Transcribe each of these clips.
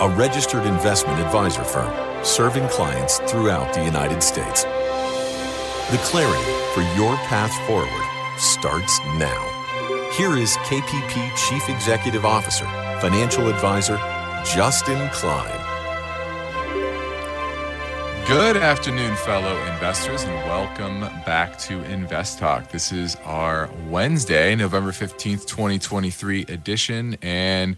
a registered investment advisor firm serving clients throughout the United States. The clarity for your path forward starts now. Here is KPP Chief Executive Officer, Financial Advisor, Justin Klein. Good afternoon, fellow investors, and welcome back to Invest Talk. This is our Wednesday, November 15th, 2023 edition. And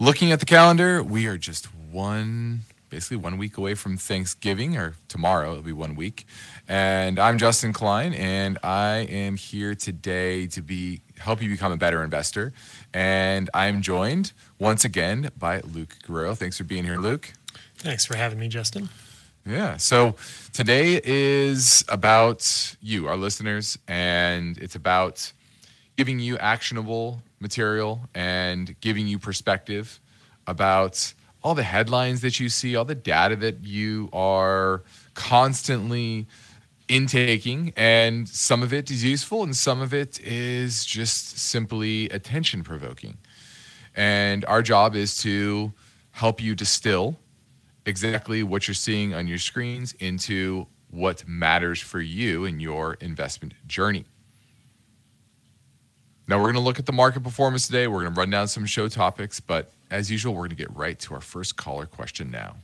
looking at the calendar, we are just one, basically one week away from Thanksgiving, or tomorrow, it'll be one week. And I'm Justin Klein, and I am here today to be help you become a better investor. And I'm joined once again by Luke Guerrero. Thanks for being here, Luke. Thanks for having me, Justin. Yeah. So today is about you, our listeners, and it's about giving you actionable material and giving you perspective about all the headlines that you see, all the data that you are constantly intaking, and some of it is useful and some of it is just simply attention provoking. And our job is to help you distill exactly what you're seeing on your screens into what matters for you in your investment journey. Now, we're going to look at the market performance today. We're going to run down some show topics, but as usual, we're going to get right to our first caller question now.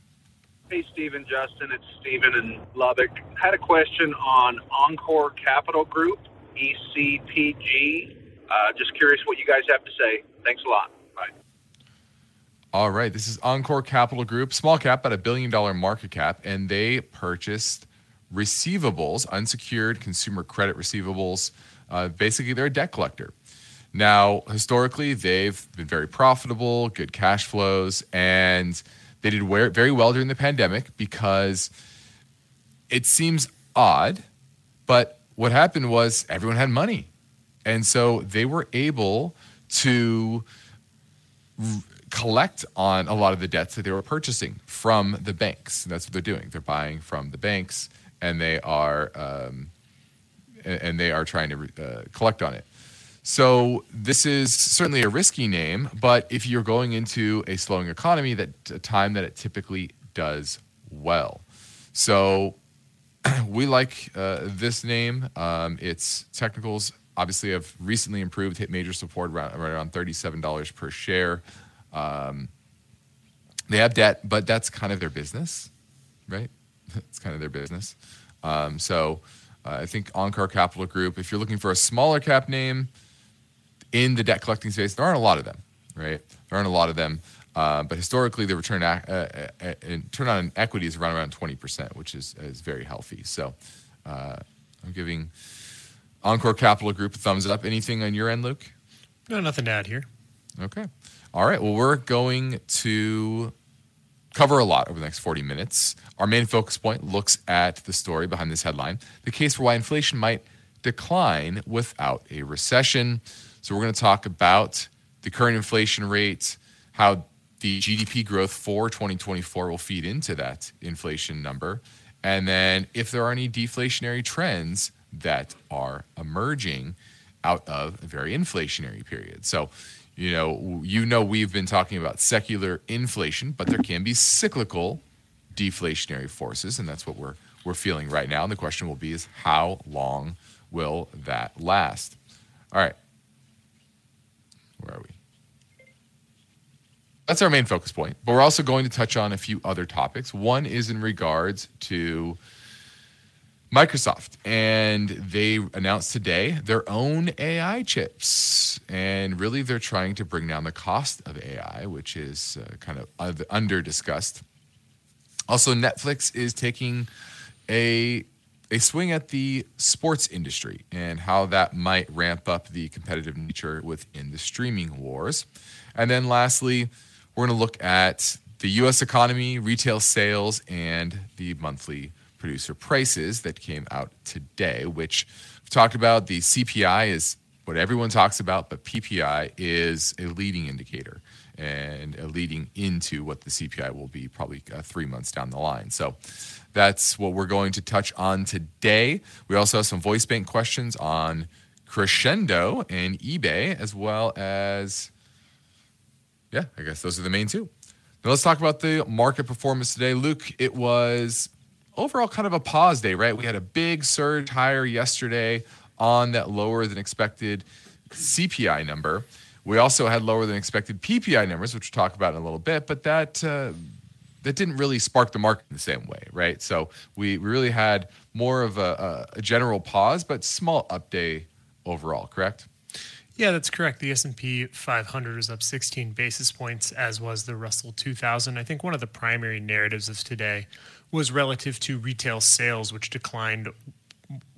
Hey, Stephen, Justin, it's Stephen in Lubbock. Had a question on Encore Capital Group, ECPG. Uh, just curious what you guys have to say. Thanks a lot. Bye. All right. This is Encore Capital Group, small cap, about a billion dollar market cap, and they purchased receivables, unsecured consumer credit receivables. Uh, basically, they're a debt collector. Now, historically, they've been very profitable, good cash flows, and they did very well during the pandemic because it seems odd, but what happened was everyone had money. And so they were able to collect on a lot of the debts that they were purchasing from the banks. And that's what they're doing. They're buying from the banks, and they are um, and they are trying to uh, collect on it. So this is certainly a risky name, but if you're going into a slowing economy, that a time that it typically does well. So we like uh, this name. Um, its technicals obviously have recently improved, hit major support around, right around $37 per share. Um, they have debt, but that's kind of their business, right? it's kind of their business. Um, so uh, I think Encore Capital Group, if you're looking for a smaller cap name in the debt collecting space, there aren't a lot of them, right? There aren't a lot of them. Uh, but historically, the return uh, uh, uh turn on equity is around around 20%, which is, is very healthy. So uh, I'm giving Encore Capital Group a thumbs up. Anything on your end, Luke? No, nothing to add here. Okay. All right. Well, we're going to cover a lot over the next 40 minutes. Our main focus point looks at the story behind this headline the case for why inflation might decline without a recession. So, we're going to talk about the current inflation rate, how the GDP growth for 2024 will feed into that inflation number, and then if there are any deflationary trends that are emerging out of a very inflationary period. So, you know, you know we've been talking about secular inflation, but there can be cyclical deflationary forces, and that's what we're we're feeling right now. And the question will be is how long will that last? All right. Where are we? That's our main focus point. But we're also going to touch on a few other topics. One is in regards to Microsoft, and they announced today their own AI chips. And really, they're trying to bring down the cost of AI, which is uh, kind of under discussed. Also, Netflix is taking a a swing at the sports industry and how that might ramp up the competitive nature within the streaming wars. And then lastly, we're going to look at the U.S. economy, retail sales, and the monthly producer prices that came out today, which we've talked about. The CPI is what everyone talks about, but PPI is a leading indicator and leading into what the CPI will be probably uh, three months down the line. So that's what we're going to touch on today. We also have some voice bank questions on Crexendo and eBay, as well as, yeah, I guess those are the main two. Now let's talk about the market performance today. Luke, it was overall kind of a pause day, right? We had a big surge higher yesterday on that lower than expected CPI number. We also had lower than expected PPI numbers, which we'll talk about in a little bit, but that uh, that didn't really spark the market in the same way, right? So we, really had more of a, a, a general pause, but small update overall, correct? Yeah, that's correct. The S&P 500 was up 16 basis points, as was the Russell 2000. I think one of the primary narratives of today was relative to retail sales, which declined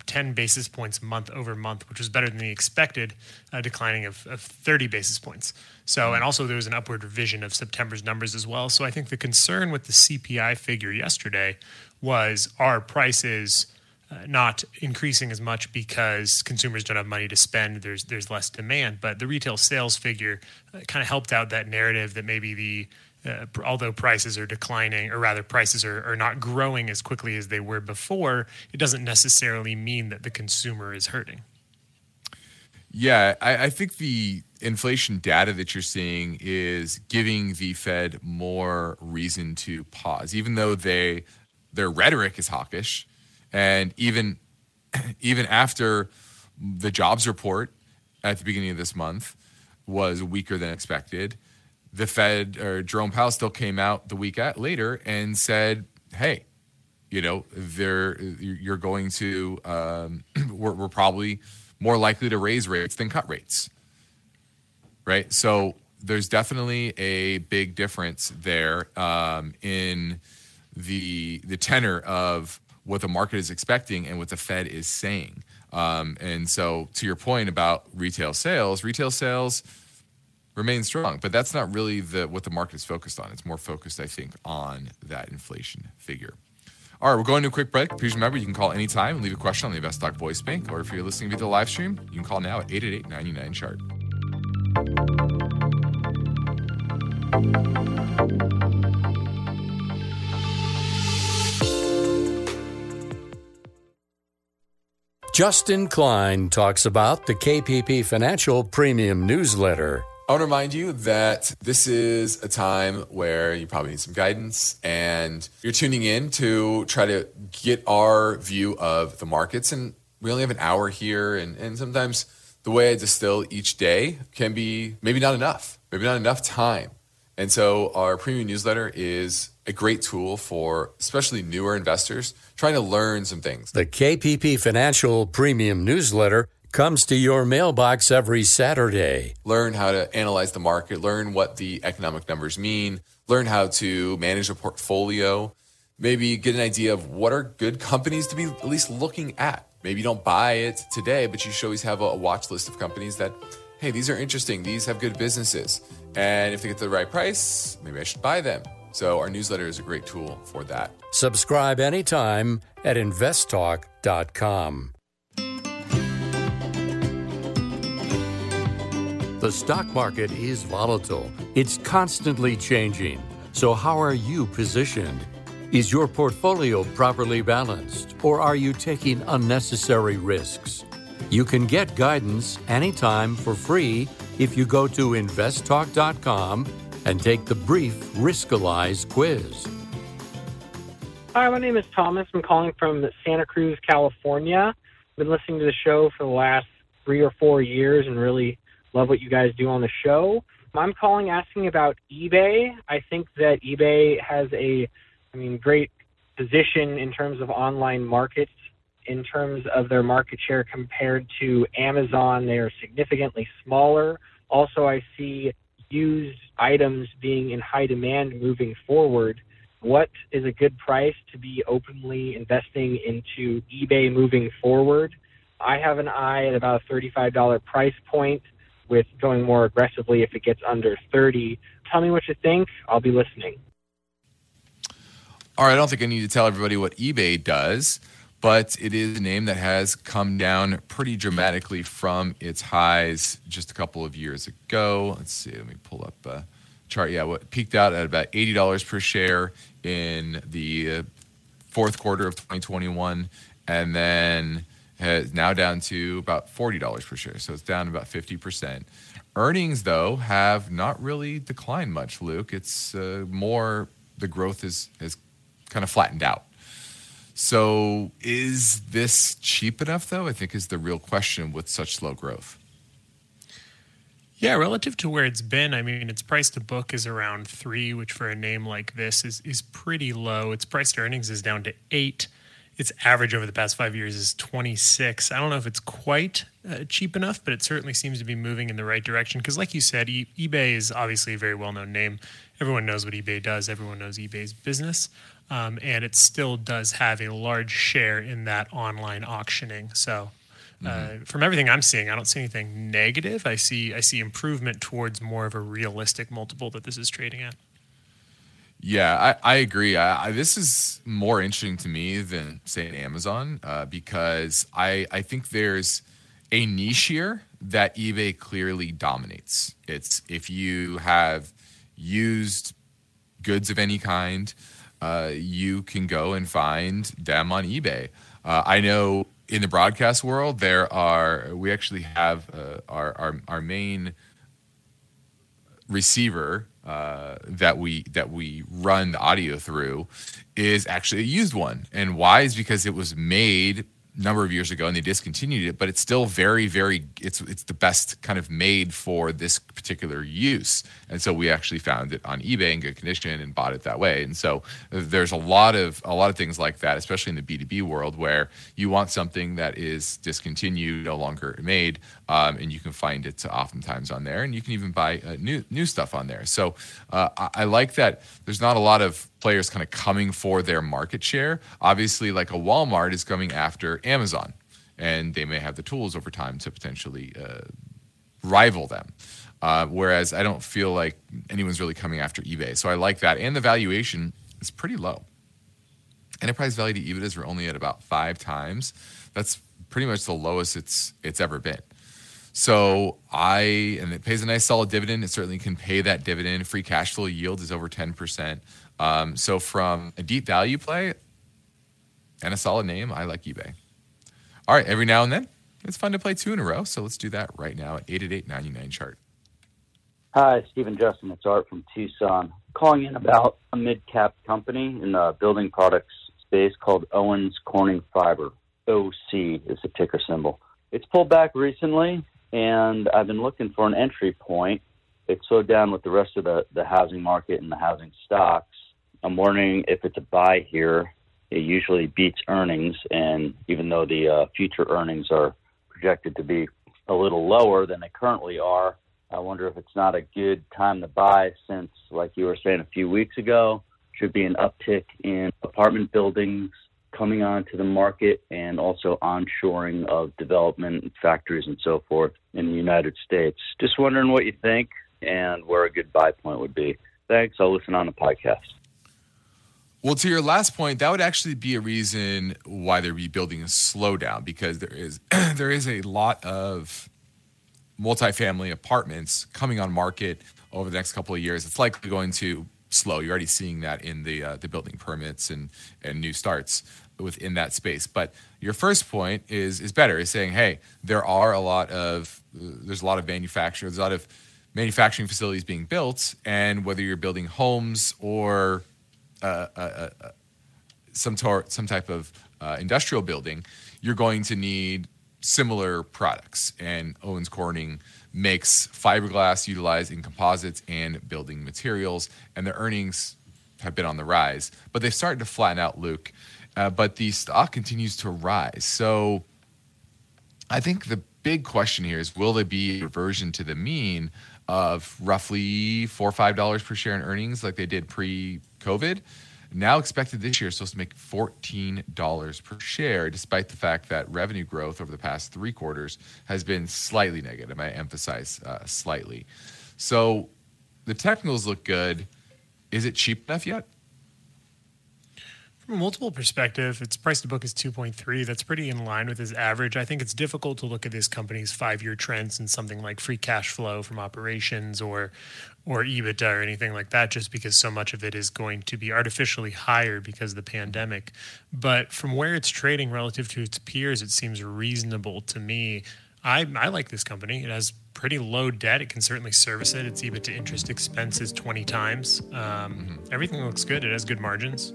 10 basis points month over month, which was better than the expected uh, declining of, of 30 basis points. So, and also there was an upward revision of September's numbers as well. So, I think the concern with the CPI figure yesterday was are prices uh, not increasing as much because consumers don't have money to spend. There's there's less demand, but the retail sales figure uh, kind of helped out that narrative that maybe the uh, although prices are declining, or rather, prices are, are not growing as quickly as they were before, it doesn't necessarily mean that the consumer is hurting. Yeah, I, I, think the inflation data that you're seeing is giving the Fed more reason to pause, even though they their rhetoric is hawkish, and even even after the jobs report at the beginning of this month was weaker than expected the Fed or Jerome Powell still came out the week at, later and said, "Hey, you know, they're you're going to um, we're, we're probably more likely to raise rates than cut rates." Right. So there's definitely a big difference there um, in the the tenor of what the market is expecting and what the Fed is saying. Um, and so, to your point about retail sales, retail sales remain strong. But that's not really the what the market is focused on. It's more focused, I think, on that inflation figure. All right, we're going to a quick break. Please remember you can call anytime and leave a question on the InvestTalk Voice Bank, or if you're listening via the live stream, you can call now at 888 99 chart. Justin Klein talks about the KPP Financial Premium Newsletter. I want to remind you that this is a time where you probably need some guidance and you're tuning in to try to get our view of the markets. And we only have an hour here. And, and sometimes the way I distill each day can be maybe not enough, maybe not enough time. And so our premium newsletter is a great tool for especially newer investors trying to learn some things. The KPP Financial Premium Newsletter comes to your mailbox every Saturday. Learn how to analyze the market, learn what the economic numbers mean, learn how to manage a portfolio, maybe get an idea of what are good companies to be at least looking at. Maybe you don't buy it today, but you should always have a watch list of companies that, hey, these are interesting, these have good businesses. And if they get the right price, maybe I should buy them. So our newsletter is a great tool for that. Subscribe anytime at investtalk.com. The stock market is volatile, it's constantly changing. So, how are you positioned? Is your portfolio properly balanced, or are you taking unnecessary risks? You can get guidance anytime for free if you go to investtalk.com and take the brief Riskalyze quiz. Hi, my name is Thomas. I'm calling from Santa Cruz, California. I've been listening to the show for the last three or four years and really Love what you guys do on the show. I'm calling asking about eBay. I think that eBay has a, I mean, great position in terms of online markets. In terms of their market share compared to Amazon, they are significantly smaller. Also, I see used items being in high demand moving forward. What is a good price to be openly investing into eBay moving forward? I have an eye at about a $35 price point with going more aggressively if it gets under 30. Tell me what you think. I'll be listening. All right, I don't think I need to tell everybody what eBay does, but it is a name that has come down pretty dramatically from its highs just a couple of years ago. Let's see, let me pull up a chart. Yeah, what peaked out at about $80 per share in the uh, fourth quarter of 2021 and then has now down to about $40 per share. So it's down about 50%. Earnings, though, have not really declined much, Luke. It's uh, more, the growth is, is kind of flattened out. So, is this cheap enough, though? I think is the real question with such slow growth. Yeah, relative to where it's been, I mean, its price to book is around three, which for a name like this is is pretty low. Its price to earnings is down to eight. Its average over the past five years is 26. I don't know if it's quite uh, cheap enough, but it certainly seems to be moving in the right direction. Because, like you said, e- eBay is obviously a very well known name. Everyone knows what eBay does, everyone knows eBay's business. Um, and it still does have a large share in that online auctioning. So, uh, mm-hmm. from everything I'm seeing, I don't see anything negative. I see I see improvement towards more of a realistic multiple that this is trading at. Yeah, I, I agree. I, I, this is more interesting to me than say Amazon uh, because I I think there's a niche here that eBay clearly dominates. It's if you have used goods of any kind, uh, you can go and find them on eBay. Uh, I know in the broadcast world there are we actually have uh, our, our our main receiver uh, that we that we run the audio through is actually a used one. And why is because it was made a number of years ago and they discontinued it but it's still very very it's it's the best kind of made for this particular use and so we actually found it on ebay in good condition and bought it that way and so there's a lot of a lot of things like that especially in the b2b world where you want something that is discontinued no longer made um, and you can find it oftentimes on there and you can even buy uh, new new stuff on there so uh, I, I like that there's not a lot of players kind of coming for their market share. Obviously, like a Walmart is coming after Amazon, and they may have the tools over time to potentially uh, rival them. Uh, whereas I don't feel like anyone's really coming after eBay. So I like that. And the valuation is pretty low. Enterprise value to EBITDA is only at about five times. That's pretty much the lowest it's it's ever been. So I and it pays a nice solid dividend. It certainly can pay that dividend. Free cash flow yield is over ten percent. Um, so from a deep value play and a solid name, I like eBay. All right, every now and then, it's fun to play two in a row. So let's do that right now at 888 chart. Hi, Stephen Justin. It's Art from Tucson. Calling in about a mid cap company in the building products space called Owens Corning Fiber. OC is the ticker symbol. It's pulled back recently, and I've been looking for an entry point. It slowed down with the rest of the, the housing market and the housing stocks. I'm wondering if it's a buy here. It usually beats earnings, and even though the uh, future earnings are projected to be a little lower than they currently are, I wonder if it's not a good time to buy since, like you were saying a few weeks ago, should be an uptick in apartment buildings coming onto the market and also onshoring of development factories and so forth in the United States. Just wondering what you think and where a good buy point would be. Thanks. I'll listen on the podcast. Well, to your last point, that would actually be a reason why they're rebuilding a slowdown because there is there is a lot of multifamily apartments coming on market over the next couple of years. It's likely going to slow. You're already seeing that in the uh, the building permits and and new starts within that space. But your first point is is better. Is saying, hey, there are a lot of there's a lot of manufacturers, there's a lot of manufacturing facilities being built, and whether you're building homes or uh, uh, uh, some tor- some type of uh, industrial building, you're going to need similar products. And Owens Corning makes fiberglass utilized in composites and building materials, and their earnings have been on the rise, but they've started to flatten out, Luke. Uh, but the stock continues to rise. So I think the big question here is will there be a reversion to the mean of roughly four or five dollars per share in earnings like they did pre-COVID. Now expected this year is supposed to make $14 per share, despite the fact that revenue growth over the past three quarters has been slightly negative. I emphasize uh, slightly. So the technicals look good. Is it cheap enough yet? From a multiple perspective, its price to book is 2.3. That's pretty in line with his average. I think it's difficult to look at this company's five year trends and something like free cash flow from operations or or EBITDA or anything like that, just because so much of it is going to be artificially higher because of the pandemic. But from where it's trading relative to its peers, it seems reasonable to me. I, I like this company. It has pretty low debt. It can certainly service it. Its EBITDA interest expense is 20 times. Um, mm-hmm. Everything looks good. It has good margins.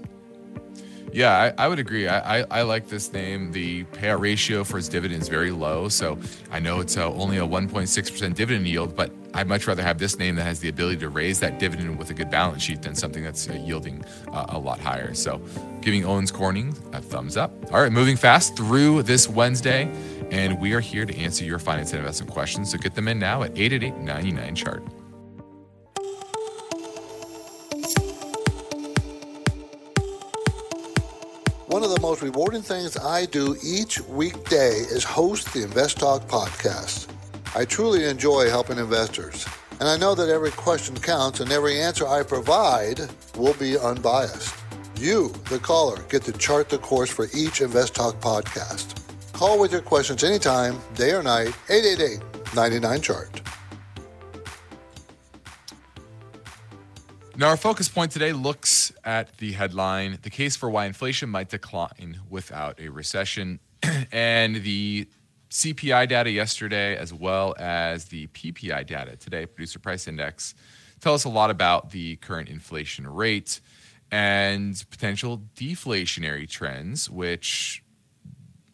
Yeah, I, I would agree. I, I, I, like this name. The payout ratio for its dividend is very low. So I know it's a, only a 1.6% dividend yield, but I'd much rather have this name that has the ability to raise that dividend with a good balance sheet than something that's uh, yielding uh, a lot higher. So giving Owens Corning a thumbs up. All right, moving fast through this Wednesday. And we are here to answer your finance and investment questions. So get them in now at 888 99 chart. One of the most rewarding things I do each weekday is host the Invest Talk podcast. I truly enjoy helping investors, and I know that every question counts and every answer I provide will be unbiased. You, the caller, get to chart the course for each Invest Talk podcast. Call with your questions anytime, day or night, 888 99 chart. Now, our focus point today looks at the headline The Case for Why Inflation Might Decline Without a Recession. and the CPI data yesterday, as well as the PPI data today, Producer Price Index, tell us a lot about the current inflation rate and potential deflationary trends, which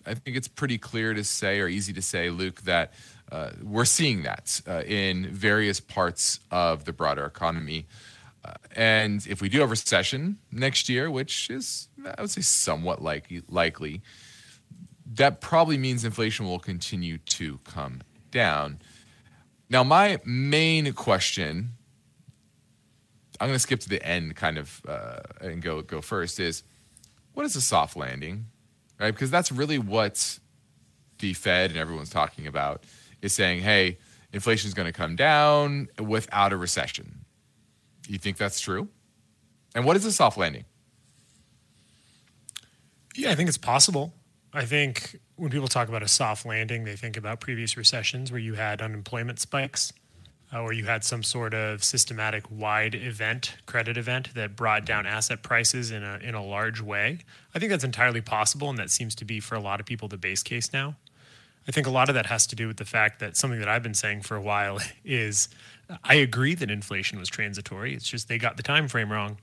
I think it's pretty clear to say, or easy to say, Luke, that uh, we're seeing that uh, in various parts of the broader economy. Uh, and if we do have a recession next year, which is, I would say, somewhat likely, likely, that probably means inflation will continue to come down. Now, my main question, I'm going to skip to the end, kind of, uh, and go go first. Is what is a soft landing, right? Because that's really what the Fed and everyone's talking about is saying, hey, inflation is going to come down without a recession. You think that's true? And what is a soft landing? Yeah, I think it's possible. I think when people talk about a soft landing, they think about previous recessions where you had unemployment spikes uh, or you had some sort of systematic wide event, credit event that brought down asset prices in a, in a large way. I think that's entirely possible, and that seems to be for a lot of people the base case now. I think a lot of that has to do with the fact that something that I've been saying for a while is I agree that inflation was transitory. It's just they got the time frame wrong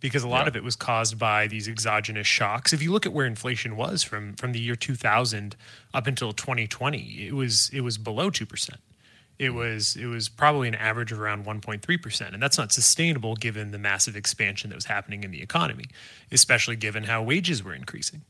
because a lot yeah. of it was caused by these exogenous shocks. If you look at where inflation was from from the year 2000 up until 2020, it was it was below 2%. It hmm. was it was probably an average of around 1.3%, and that's not sustainable given the massive expansion that was happening in the economy, especially given how wages were increasing.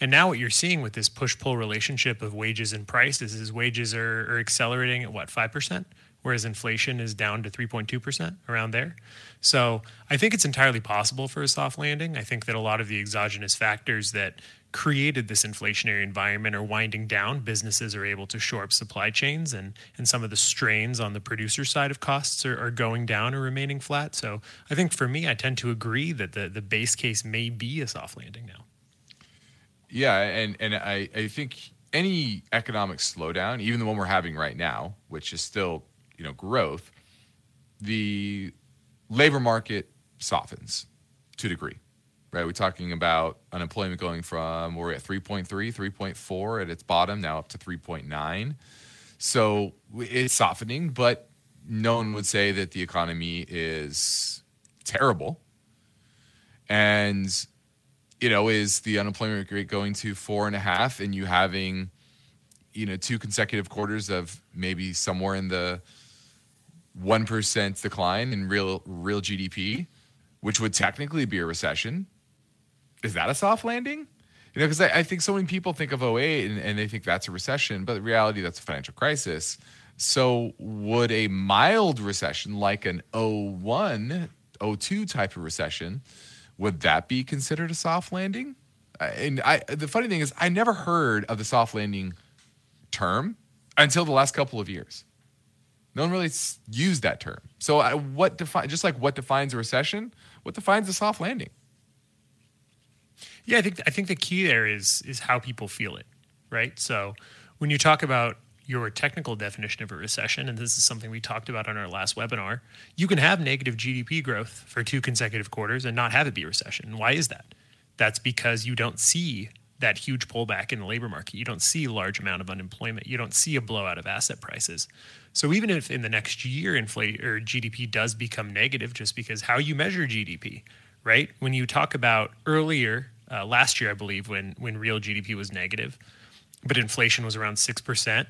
And now what you're seeing with this push-pull relationship of wages and prices is wages are, are accelerating at what, 5%? Whereas inflation is down to 3.2% around there. So I think it's entirely possible for a soft landing. I think that a lot of the exogenous factors that created this inflationary environment are winding down. Businesses are able to shore up supply chains, and, and some of the strains on the producer side of costs are, are going down or remaining flat. So I think for me, I tend to agree that the, the base case may be a soft landing now. Yeah, and, and I, I think any economic slowdown, even the one we're having right now, which is still you know growth, the labor market softens to a degree. Right, we're talking about unemployment going from we're at 3.3, 3.4 at its bottom, now up to 3.9. So it's softening, but no one would say that the economy is terrible. And you know, is the unemployment rate going to four and a half, and you having, you know, two consecutive quarters of maybe somewhere in the one percent decline in real real GDP, which would technically be a recession. Is that a soft landing? You know, because I, I, think so many people think of 08 and, and they think that's a recession, but in reality, that's a financial crisis. So, would a mild recession like an 01, 02 type of recession, would that be considered a soft landing? And I, the funny thing is, I never heard of the soft landing term until the last couple of years. No one really used that term. So uh, what define just like what defines a recession, what defines a soft landing? Yeah, I think I think the key there is is how people feel it, right? So when you talk about your technical definition of a recession, and this is something we talked about on our last webinar, you can have negative GDP growth for two consecutive quarters and not have it be a recession. Why is that? That's because you don't see that huge pullback in the labor market. You don't see a large amount of unemployment. You don't see a blowout of asset prices. So even if in the next year inflate or GDP does become negative, just because how you measure GDP, right? When you talk about earlier uh, last year, I believe when when real GDP was negative, but inflation was around six percent.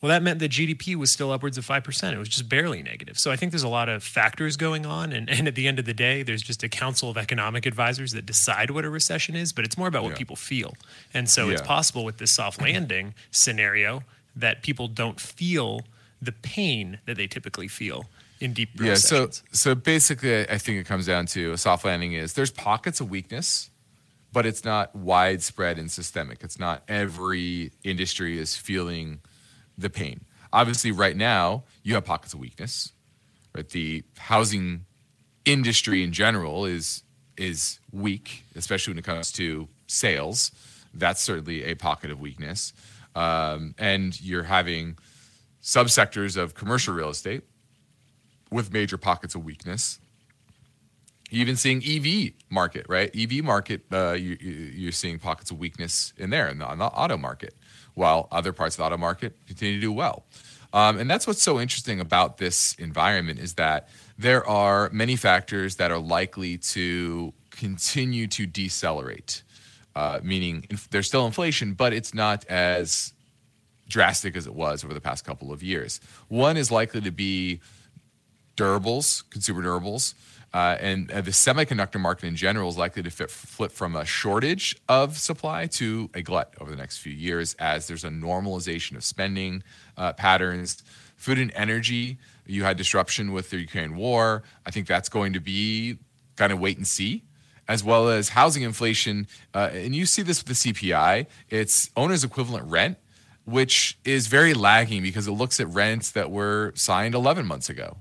Well, that meant that GDP was still upwards of 5%. It was just barely negative. So I think there's a lot of factors going on. And, and at the end of the day, there's just a council of economic advisors that decide what a recession is, but it's more about what Yeah. people feel. And so it's possible with this soft landing scenario that people don't feel the pain that they typically feel in deep Yeah, so recessions. so basically, I I think it comes down to a soft landing is there's pockets of weakness, but it's not widespread and systemic. It's not every industry is feeling the pain. Obviously, right now you have pockets of weakness. Right, the housing industry in general is is weak, especially when it comes to sales. That's certainly a pocket of weakness, um, and you're having subsectors of commercial real estate with major pockets of weakness. You even seeing EV market, right? EV market, uh, you, you're seeing pockets of weakness in there in the, on the auto market, while other parts of the auto market continue to do well. Um, and that's what's so interesting about this environment is that there are many factors that are likely to continue to decelerate, uh, meaning inf- there's still inflation, but it's not as drastic as it was over the past couple of years. One is likely to be durables, consumer durables, uh, and uh, the semiconductor market in general is likely to fit, flip from a shortage of supply to a glut over the next few years as there's a normalization of spending uh, patterns. Food and energy, you had disruption with the Ukraine war. I think that's going to be kind of wait and see as well as housing inflation. Uh, and you see this with the CPI, it's owner's equivalent rent, which is very lagging because it looks at rents that were signed 11 months ago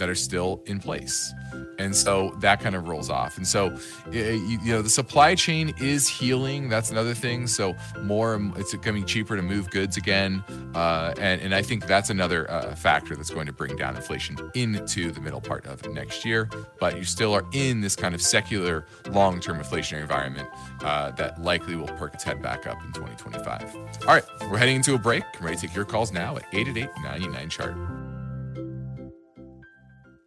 that are still in place. And so that kind of rolls off. And so, uh, you, you know, the supply chain is healing. That's another thing. So more, it's becoming cheaper to move goods again. Uh, and, and I think that's another uh, factor that's going to bring down inflation into the middle part of next year. But you still are in this kind of secular long-term inflationary environment uh, that likely will perk its head back up in 2025. All right, we're heading into a break. I'm ready to take your calls now at 888-99-CHART.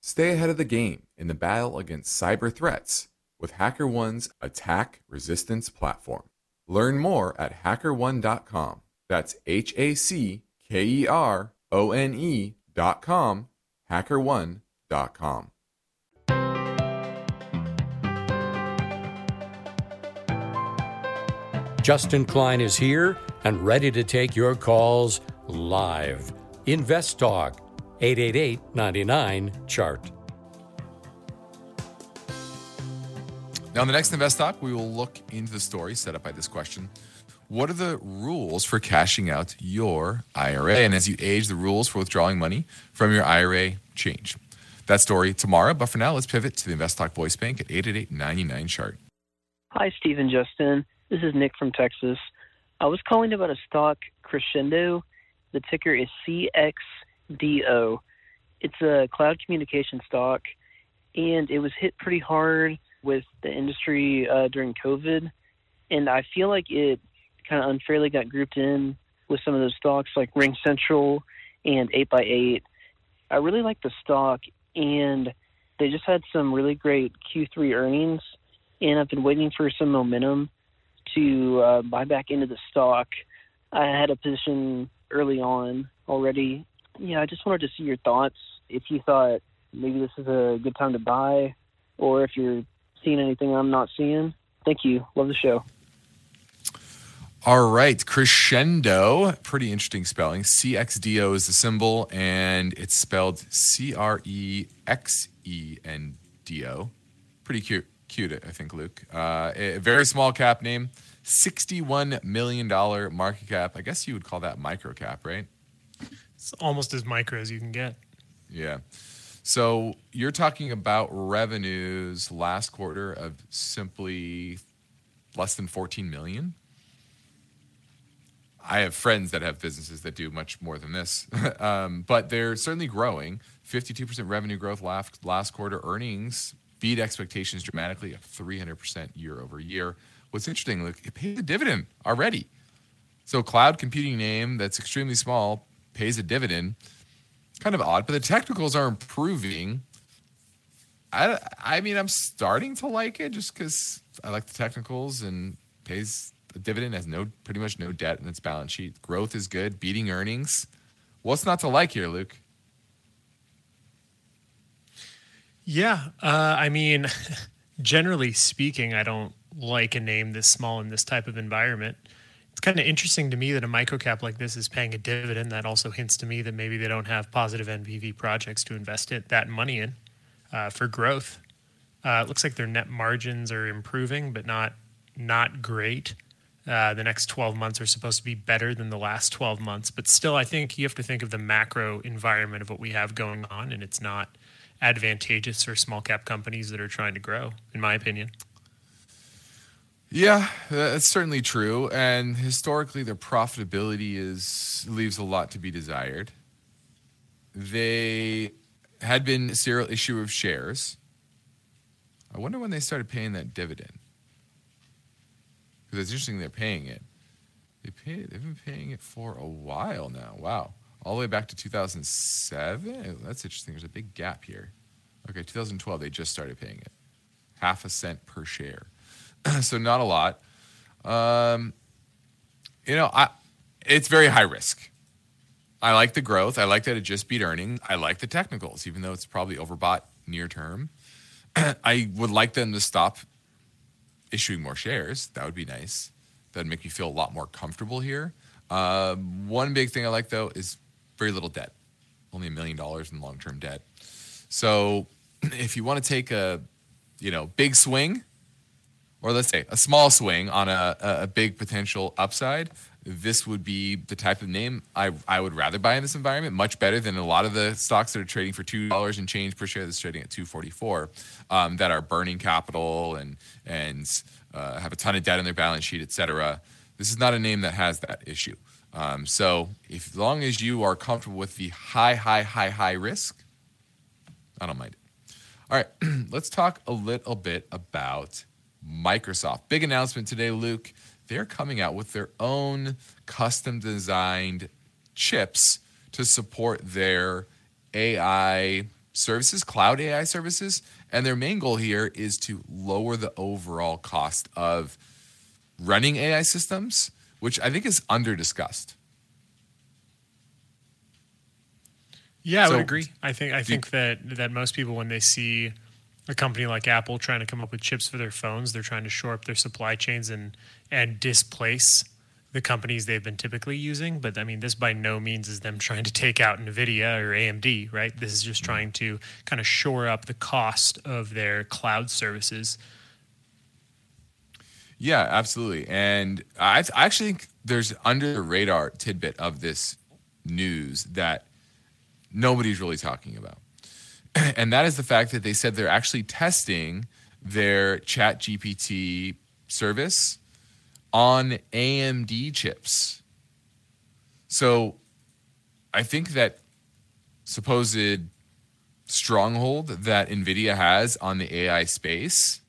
stay ahead of the game in the battle against cyber threats with HackerOne's attack resistance platform. Learn more at hackerone.com. That's H A C K E R O N E.com, hackerone.com. Justin Klein is here and ready to take your calls live. Invest Talk, 888 99 Chart. Now, in the next Invest Talk, we will look into the story set up by this question. What are the rules for cashing out your IRA? And as you age, the rules for withdrawing money from your IRA change. That story tomorrow, but for now, let's pivot to the Invest Talk Voice Bank at 888 99 Chart. Hi, Stephen Justin. This is Nick from Texas. I was calling about a stock Crexendo. The ticker is CXDO. It's a cloud communication stock, and it was hit pretty hard with the industry uh, during COVID. And I feel like it kind of unfairly got grouped in with some of those stocks like RingCentral and 8x8. I really like the stock, and they just had some really great Q3 earnings, and I've been waiting for some momentum to uh, buy back into the stock. I had a position early on already. Yeah, I just wanted to see your thoughts. If you thought maybe this is a good time to buy, or if you're seeing anything I'm not seeing. Thank you. Love the show. All right, Crexendo, pretty interesting spelling. CXDO is the symbol, and it's spelled C R E X E N D O. Pretty cute, cute, I think, Luke. Uh, a very small cap name, $61 million market cap. I guess you would call that micro cap, right? It's almost as micro as you can get. Yeah. So you're talking about revenues last quarter of simply less than 14 million. I have friends that have businesses that do much more than this, um, but they're certainly growing. 52% revenue growth last, last quarter. Earnings beat expectations dramatically, up 300% year over year. What's interesting, look, it paid a dividend already. So, cloud computing name that's extremely small pays a dividend. Kind of odd, but the technicals are improving. I, I mean, I'm starting to like it just because I like the technicals and pays a dividend, has no pretty much no debt in its balance sheet. Growth is good, beating earnings. What's not to like here, Luke? Yeah, uh, I mean, generally speaking, I don't like a name this small in this type of environment. It's kind of interesting to me that a microcap like this is paying a dividend. That also hints to me that maybe they don't have positive NPV projects to invest it, that money in uh, for growth. Uh, it looks like their net margins are improving, but not not great. Uh, the next 12 months are supposed to be better than the last 12 months, but still, I think you have to think of the macro environment of what we have going on, and it's not advantageous for small cap companies that are trying to grow, in my opinion. Yeah, that's certainly true. And historically, their profitability is leaves a lot to be desired. They had been a serial issue of shares. I wonder when they started paying that dividend. Because it's interesting they're paying it. They pay. They've been paying it for a while now. Wow, all the way back to 2007. That's interesting. There's a big gap here. Okay, 2012 they just started paying it, half a cent per share. so not a lot. Um, you know, I it's very high risk. I like the growth. I like that it just beat earnings. I like the technicals, even though it's probably overbought near term. I would like them to stop issuing more shares. That would be nice. That'd make me feel a lot more comfortable here. Um, one big thing I like though is very little debt, only a million dollars in long-term debt. So if you want to take a, you know, big swing, or let's say a small swing on a, a big potential upside, this would be the type of name I, I would rather buy in this environment, much better than a lot of the stocks that are trading for two dollars and change per share that's trading at two forty four, um, that are burning capital and and uh, have a ton of debt on their balance sheet, et cetera. This is not a name that has that issue. Um, so, if, as long as you are comfortable with the high, high, high, high risk, I don't mind it. All right, let's talk a little bit about Microsoft. Big announcement today, Luke. They're coming out with their own custom designed chips to support their AI services, cloud AI services. And their main goal here is to lower the overall cost of running AI systems, which I think is under discussed. Yeah, I So- would agree. I think I think that that most people when they see a company like Apple trying to come up with chips for their phones, they're trying to shore up their supply chains and and displace the companies they've been typically using. But I mean, this by no means is them trying to take out Nvidia or AMD, right? This is just trying to kind of shore up the cost of their cloud services. Yeah, absolutely. And I, I actually think there's under the radar tidbit of this news that nobody's really talking about. And that is the fact that they said they're actually testing their Chat GPT service on AMD chips. So I think that supposed stronghold that NVIDIA has on the AI space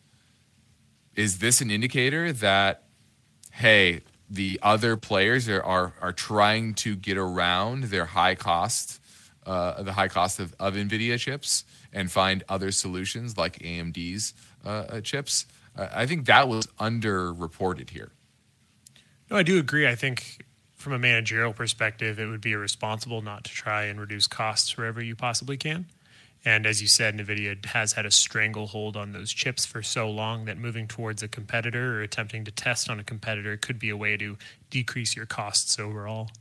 is this an indicator that hey the other players are are, are trying to get around their high cost uh, the high cost of, of nvidia chips and find other solutions like amd's uh, uh, chips uh, i think that was underreported here No, I do agree. I think from a managerial perspective, it would be irresponsible not to try and reduce costs wherever you possibly can. And as you said, NVIDIA has had a stranglehold on those chips for so long that moving towards a competitor or attempting to test on a competitor could be a way to decrease your costs overall.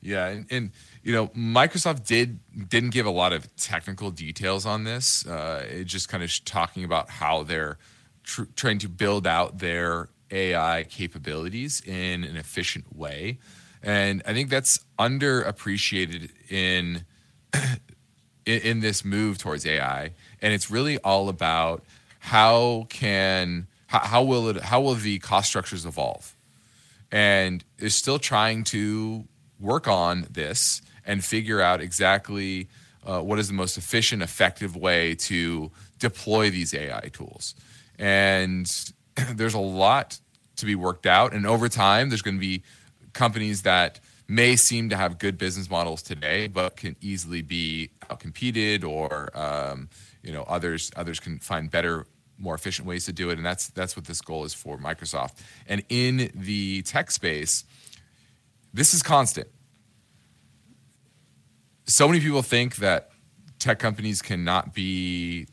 Yeah, and, and you know, Microsoft did didn't give a lot of technical details on this. Uh, just kind of talking about how they're tr- trying to build out their AI capabilities in an efficient way, and I think that's underappreciated in in, in this move towards AI. And it's really all about how can how, how will it how will the cost structures evolve and is still trying to work on this and figure out exactly uh, what is the most efficient, effective way to deploy these AI tools. And there's a lot to be worked out. And over time, there's going to be companies that may seem to have good business models today, but can easily be outcompeted, or um, you know, others others can find better more efficient ways to do it and that's that's what this goal is for Microsoft. And in the tech space, this is constant. So many people think that tech companies cannot be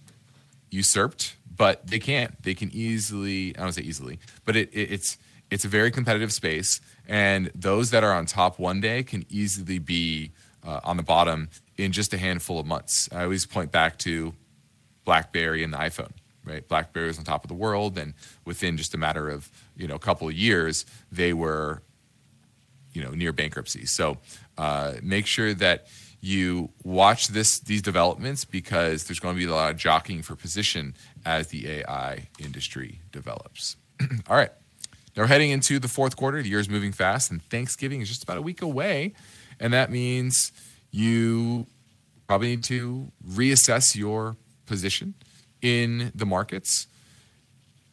usurped, but they can. They can easily, I don't say easily, but it, it, it's it's a very competitive space, and those that are on top one day can easily be uh, on the bottom in just a handful of months. I always point back to BlackBerry and the iPhone right? BlackBerry was on top of the world, and within just a matter of you know a couple of years, they were you know near bankruptcy. So uh, make sure that you watch this these developments because there's going to be a lot of jockeying for position as the AI industry develops. All right. Now we're heading into the fourth quarter. The year is moving fast, and Thanksgiving is just about a week away. And that means you probably need to reassess your position in the markets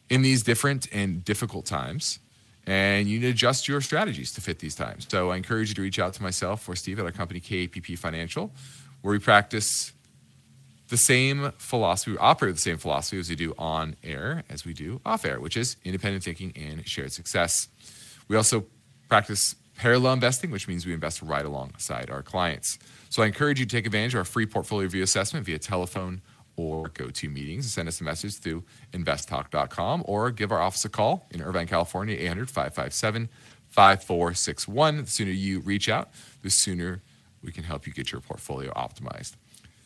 in these different and difficult times. And you need to adjust your strategies to fit these times. So I encourage you to reach out to myself or Steve at our company, KPP Financial, where we practice the same philosophy, we operate the same philosophy as we do on air as we do off air, which is independent thinking and shared success. We also practice parallel investing, which means we invest right alongside our clients. So I encourage you to take advantage of our free portfolio review assessment via telephone or go to meetings and send us a message through investtalk.com or give our office a call in Irvine, California, 800 557 5461. The sooner you reach out, the sooner we can help you get your portfolio optimized.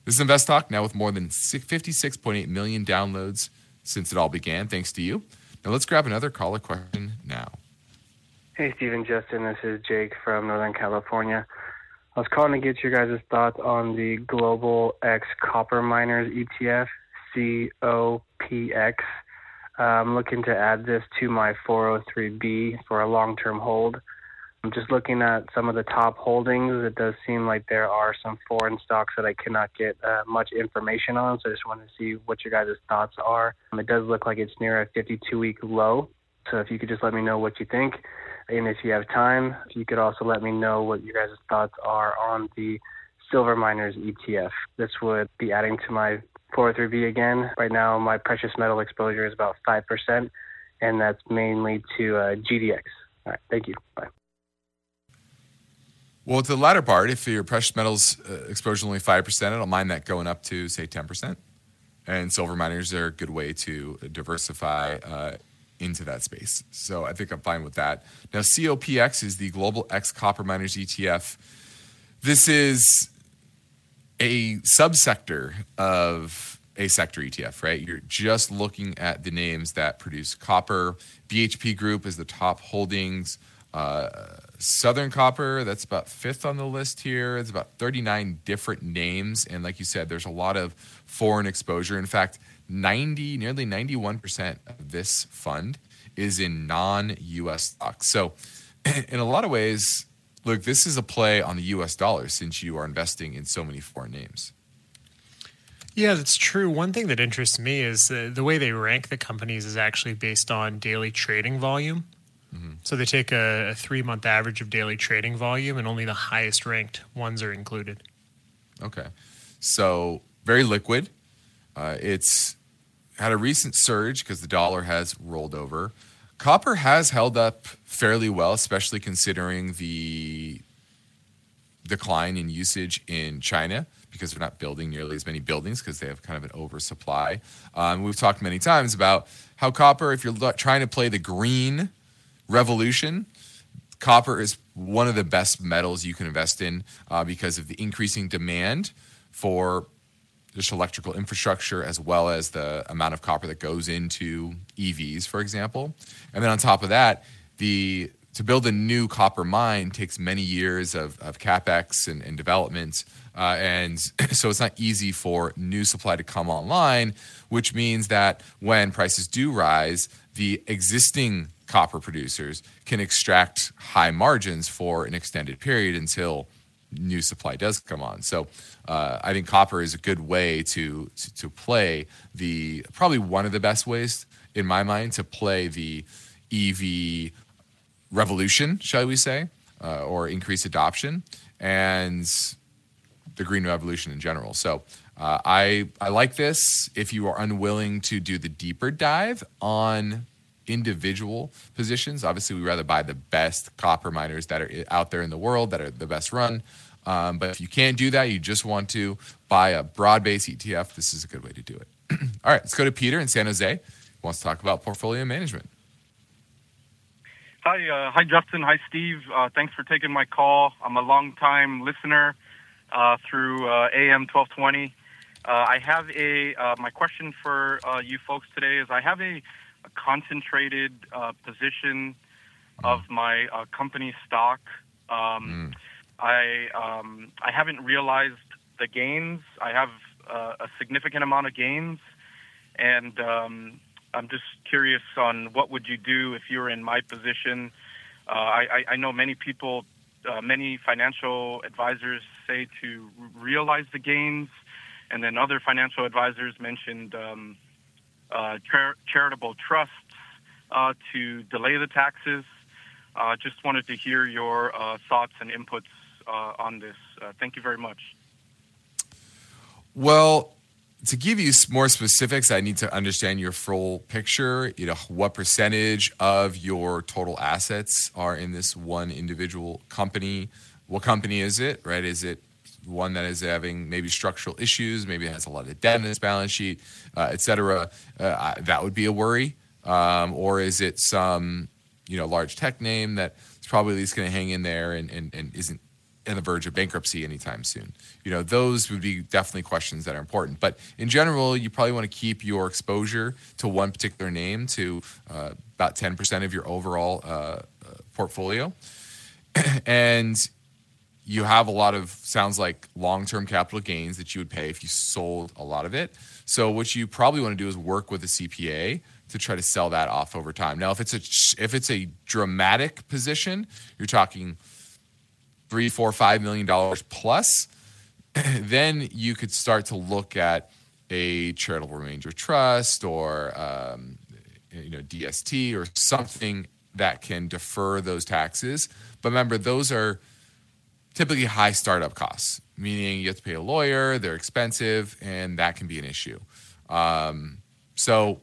This is Invest Talk, now with more than 56.8 million downloads since it all began, thanks to you. Now let's grab another caller question now. Hey, Stephen Justin. This is Jake from Northern California. I was calling to get your guys' thoughts on the Global X Copper Miners ETF, COPX. Uh, I'm looking to add this to my 403b for a long-term hold. I'm just looking at some of the top holdings. It does seem like there are some foreign stocks that I cannot get uh, much information on, so I just wanted to see what your guys' thoughts are. Um, it does look like it's near a 52-week low, so if you could just let me know what you think, and if you have time, you could also let me know what your guys' thoughts are on the Silver Miners ETF. This would be adding to my 403b again. Right now, my precious metal exposure is about 5%, and that's mainly to uh, GDX. All right, thank you. Bye. Well, to the latter part, if your precious metals uh, exposure is only 5%, I don't mind that going up to, say, 10%. And silver miners are a good way to diversify uh, into that space. So I think I'm fine with that. Now, COPX is the Global X Copper Miners ETF. This is a subsector of a sector ETF, right? You're just looking at the names that produce copper. BHP Group is the top holdings. Uh, Southern Copper, that's about fifth on the list here. It's about 39 different names. And like you said, there's a lot of foreign exposure. In fact, 90, nearly 91% of this fund is in non US stocks. So, in a lot of ways, look, this is a play on the US dollar since you are investing in so many foreign names. Yeah, that's true. One thing that interests me is uh, the way they rank the companies is actually based on daily trading volume. Mm-hmm. So they take a, a three month average of daily trading volume, and only the highest ranked ones are included. Okay. So very liquid. Uh, it's had a recent surge because the dollar has rolled over. Copper has held up fairly well, especially considering the decline in usage in China because they're not building nearly as many buildings because they have kind of an oversupply. Um, we've talked many times about how copper, if you're trying to play the green revolution, copper is one of the best metals you can invest in uh, because of the increasing demand for just electrical infrastructure as well as the amount of copper that goes into EVs, for example. And then on top of that, the to build a new copper mine takes many years of, of capex and, and development, uh, and so it's not easy for new supply to come online. Which means that when prices do rise, the existing copper producers can extract high margins for an extended period until new supply does come on. So uh, I think copper is a good way to, to, to play the probably one of the best ways in my mind to play the EV revolution, shall we say, uh, or increase adoption and the green revolution in general. So uh, I I like this. If you are unwilling to do the deeper dive on individual positions. Obviously, we rather buy the best copper miners that are out there in the world that are the best run. Um, but if you can't do that, you just want to buy a broad base ETF, this is a good way to do it. All right, let's go to Peter in San Jose. He wants to talk about portfolio management. Hi, uh, hi, Justin. Hi, Steve. Uh, thanks for taking my call. I'm a long time listener uh, through uh, AM 1220. Uh, I have a uh, my question for you folks today is I have a concentrated uh, position of my uh, company stock. Um, mm. I um, I haven't realized the gains. I have uh, a significant amount of gains, and um, I'm just curious on what would you do if you were in my position. Uh, I, I, know many people, uh, many financial advisors say to realize the gains, and then other financial advisors mentioned um, char- charitable trusts uh, to delay the taxes. Uh, just wanted to hear your thoughts and inputs on this. thank you very much. Well, to give you more specifics, I need to understand your full picture. You know, what percentage of your total assets are in this one individual company? What company is it? Right? Is it one that is having maybe structural issues, maybe has a lot of debt in its balance sheet, uh, et cetera, uh, that would be a worry. Um, or is it some you know large tech name that's probably at least going to hang in there and, and, and isn't on the verge of bankruptcy anytime soon? You know, those would be definitely questions that are important. But in general, you probably want to keep your exposure to one particular name to uh, about 10% of your overall uh, uh, portfolio. and you have a lot of sounds like long-term capital gains that you would pay if you sold a lot of it. So what you probably want to do is work with a CPA to try to sell that off over time. Now, if it's a if it's a dramatic position, you're talking three, four, five million dollars plus, then you could start to look at a charitable remainder trust or um, you know DST or something that can defer those taxes. But remember, those are typically high startup costs, meaning you have to pay a lawyer, they're expensive, and that can be an issue. Um, so,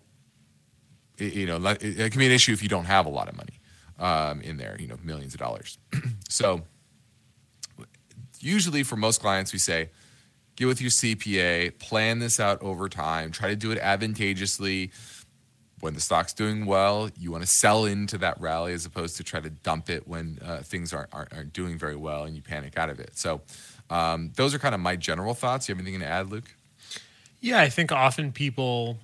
it, you know, it, it, can be an issue if you don't have a lot of money um, in there, you know, millions of dollars. so, usually for most clients, we say, get with your CPA, plan this out over time, try to do it advantageously. When the stock's doing well, you want to sell into that rally as opposed to try to dump it when uh, things aren't, aren't, aren't, doing very well and you panic out of it. So, um, those are kind of my general thoughts. You have anything to add, Luke? Yeah, I think often people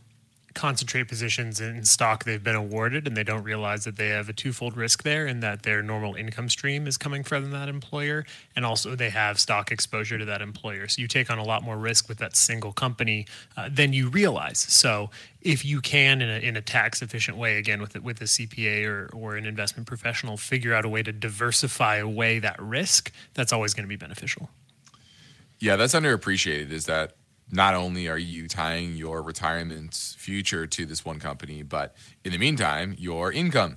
concentrate positions in stock they've been awarded and they don't realize that they have a twofold risk there and that their normal income stream is coming from that employer and also they have stock exposure to that employer. So you take on a lot more risk with that single company uh, than you realize. So if you can in a, in a tax efficient way again with with a CPA or, or an investment professional figure out a way to diversify away that risk that's always going to be beneficial. Yeah that's underappreciated is that not only are you tying your retirement future to this one company, but in the meantime, your income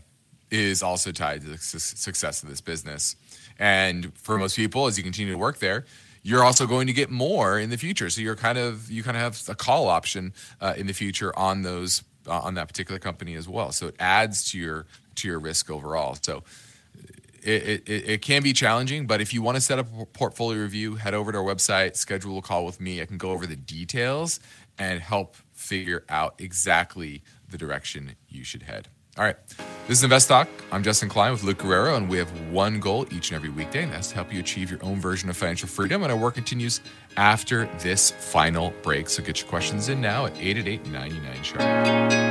is also tied to the su- success of this business. And for most people, as you continue to work there, you're also going to get more in the future. So you're kind of you kind of have a call option uh, in the future on those uh, on that particular company as well. So it adds to your to your risk overall. So it, it, it, can be challenging, but if you want to set up a portfolio review, head over to our website, schedule a call with me. I can go over the details and help figure out exactly the direction you should head. All right, this is Invest Talk. I'm Justin Klein with Luke Guerrero, and we have one goal each and every weekday, and that's to help you achieve your own version of financial freedom. And our work continues after this final break. So get your questions in now at 888 99 Sharp.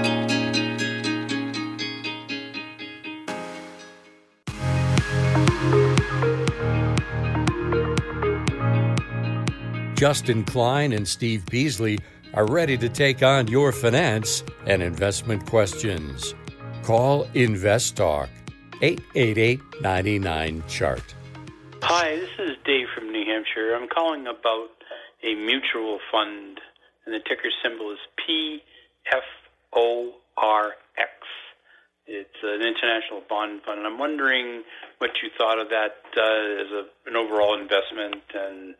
Justin Klein and Steve Peasley are ready to take on your finance and investment questions. Call Invest Talk 888 99 Chart. Hi, this is Dave from New Hampshire. I'm calling about a mutual fund, and the ticker symbol is PFORX. It's an international bond fund, and I'm wondering what you thought of that uh, as a, an overall investment and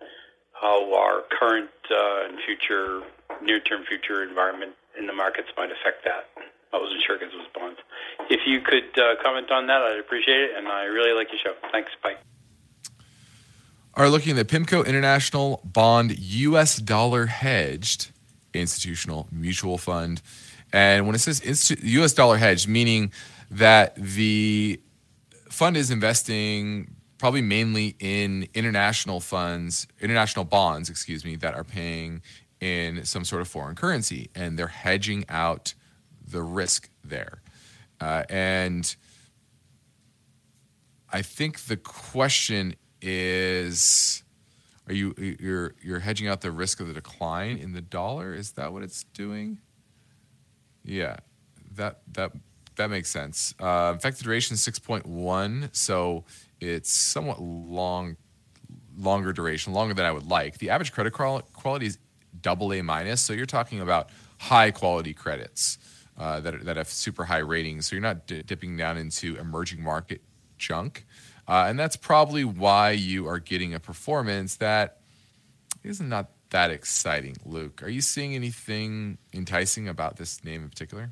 how our current uh, and future, near-term future environment in the markets might affect that. I wasn't sure because it was bonds. If you could uh, comment on that, I'd appreciate it, and I really like your show. Thanks. Bye. Are looking at PIMCO International Bond U.S. Dollar Hedged Institutional Mutual Fund, and when it says U.S. Dollar Hedged, meaning that the fund is investing probably mainly in international funds, international bonds, excuse me, that are paying in some sort of foreign currency, and they're hedging out the risk there. Uh, and I think the question is are you you're you're hedging out the risk of the decline in the dollar? Is that what it's doing? Yeah that that that makes sense. Uh, effective duration is 6.1 so it's somewhat long, longer duration, longer than I would like. The average credit quality is double A minus, so you're talking about high quality credits uh, that, are, that have super high ratings. So you're not d- dipping down into emerging market junk. Uh, and that's probably why you are getting a performance that is not that exciting. Luke, are you seeing anything enticing about this name in particular?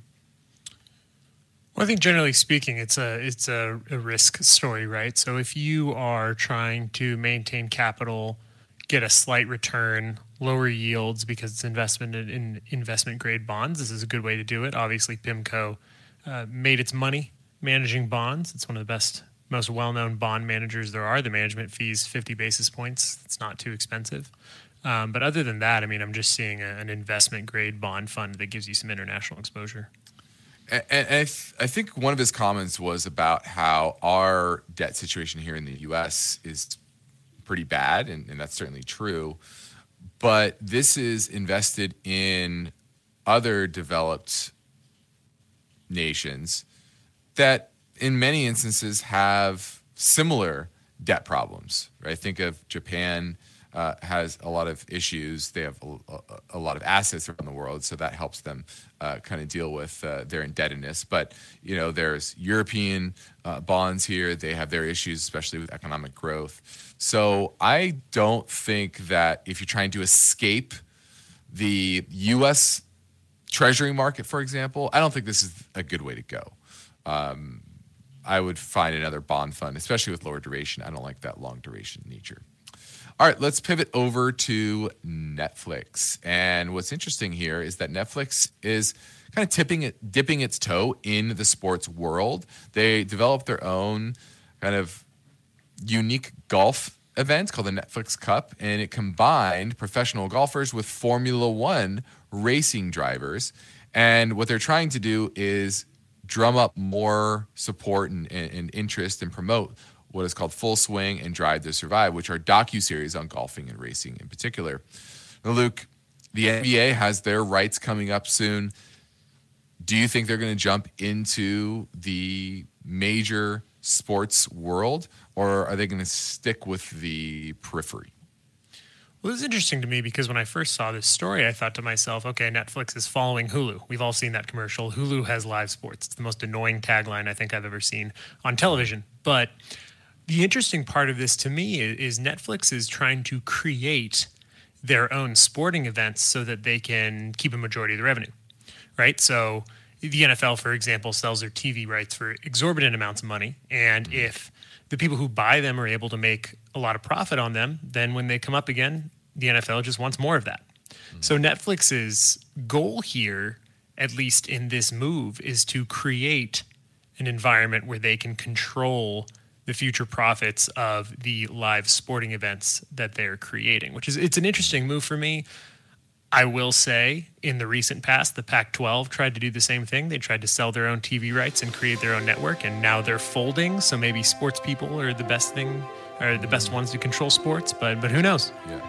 Well, I think generally speaking, it's a it's a, a, risk story, right? So if you are trying to maintain capital, get a slight return, lower yields because it's investment in, in investment grade bonds, this is a good way to do it. Obviously, PIMCO uh, made its money managing bonds. It's one of the best, most well known bond managers there are. The management fees fifty basis points. It's not too expensive. Um, but other than that, I mean, I'm just seeing a, an investment grade bond fund that gives you some international exposure. And, I, th- I, think one of his comments was about how our debt situation here in the U.S. is pretty bad, and, and that's certainly true. But this is invested in other developed nations that, in many instances, have similar debt problems. Right? Think of Japan uh, has a lot of issues. They have a, a, lot of assets around the world, so that helps them uh, kind of deal with uh, their indebtedness. But you know, there's European uh, bonds here. They have their issues, especially with economic growth. So I don't think that if you're trying to escape the U.S. Treasury market, for example, I don't think this is a good way to go. Um, I would find another bond fund, especially with lower duration. I don't like that long duration nature. All right, let's pivot over to Netflix. And what's interesting here is that Netflix is kind of tipping it, dipping its toe in the sports world. They developed their own kind of unique golf event called the Netflix Cup, and it combined professional golfers with Formula One racing drivers. And what they're trying to do is drum up more support and, and, and interest and promote what is called Full Swing and Drive to Survive, which are docu series on golfing and racing in particular. Now, Luke, the NBA has their rights coming up soon. Do you think they're going to jump into the major sports world, or are they going to stick with the periphery? Well, it's interesting to me because when I first saw this story, I thought to myself, okay, Netflix is following Hulu. We've all seen that commercial. Hulu has live sports. It's the most annoying tagline I think I've ever seen on television. But the interesting part of this to me is Netflix is trying to create their own sporting events so that they can keep a majority of the revenue, right? So the NFL, for example, sells their TV rights for exorbitant amounts of money. And mm-hmm. if the people who buy them are able to make a lot of profit on them, then when they come up again, the NFL just wants more of that. Mm-hmm. So Netflix's goal here, at least in this move, is to create an environment where they can control – the future profits of the live sporting events that they're creating, which is it's an interesting move for me. I will say in the recent past, the Pac 12 tried to do the same thing. They tried to sell their own TV rights and create their own network, and now they're folding. So maybe sports people are the best thing, are the best ones to control sports, but but who knows? Yeah.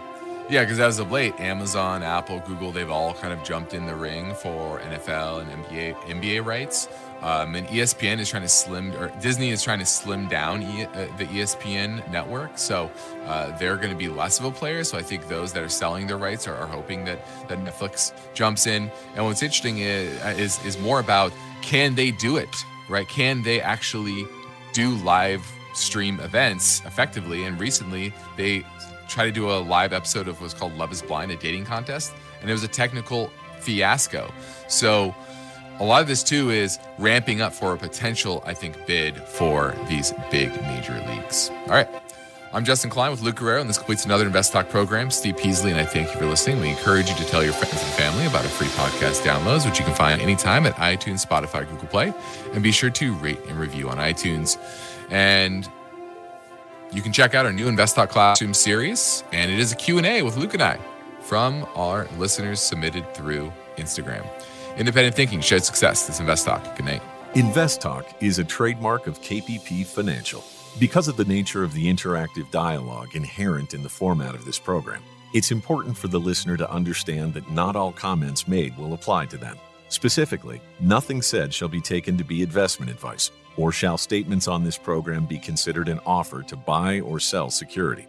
Yeah, because as of late, Amazon, Apple, Google, they've all kind of jumped in the ring for NFL and NBA NBA rights. Um, and ESPN is trying to slim, or Disney is trying to slim down e, uh, the ESPN network. So uh, they're going to be less of a player. So I think those that are selling their rights are, are hoping that, that Netflix jumps in. And what's interesting is, uh, is, is more about can they do it, right? Can they actually do live stream events effectively? And recently they tried to do a live episode of what's called Love is Blind, a dating contest. And it was a technical fiasco. So a lot of this too is ramping up for a potential, I think, bid for these big major leagues. All right. I'm Justin Klein with Luke Guerrero, and this completes another Invest Talk program. Steve Peasley, and I thank you for listening. We encourage you to tell your friends and family about our free podcast downloads, which you can find anytime at iTunes, Spotify, Google Play, and be sure to rate and review on iTunes. And you can check out our new Invest Talk Classroom series, and it is a Q&A with Luke and I from our listeners submitted through Instagram. Independent thinking, shared success. This Invest Talk. Good night. Invest Talk is a trademark of KPP Financial. Because of the nature of the interactive dialogue inherent in the format of this program, it's important for the listener to understand that not all comments made will apply to them. Specifically, nothing said shall be taken to be investment advice, or shall statements on this program be considered an offer to buy or sell security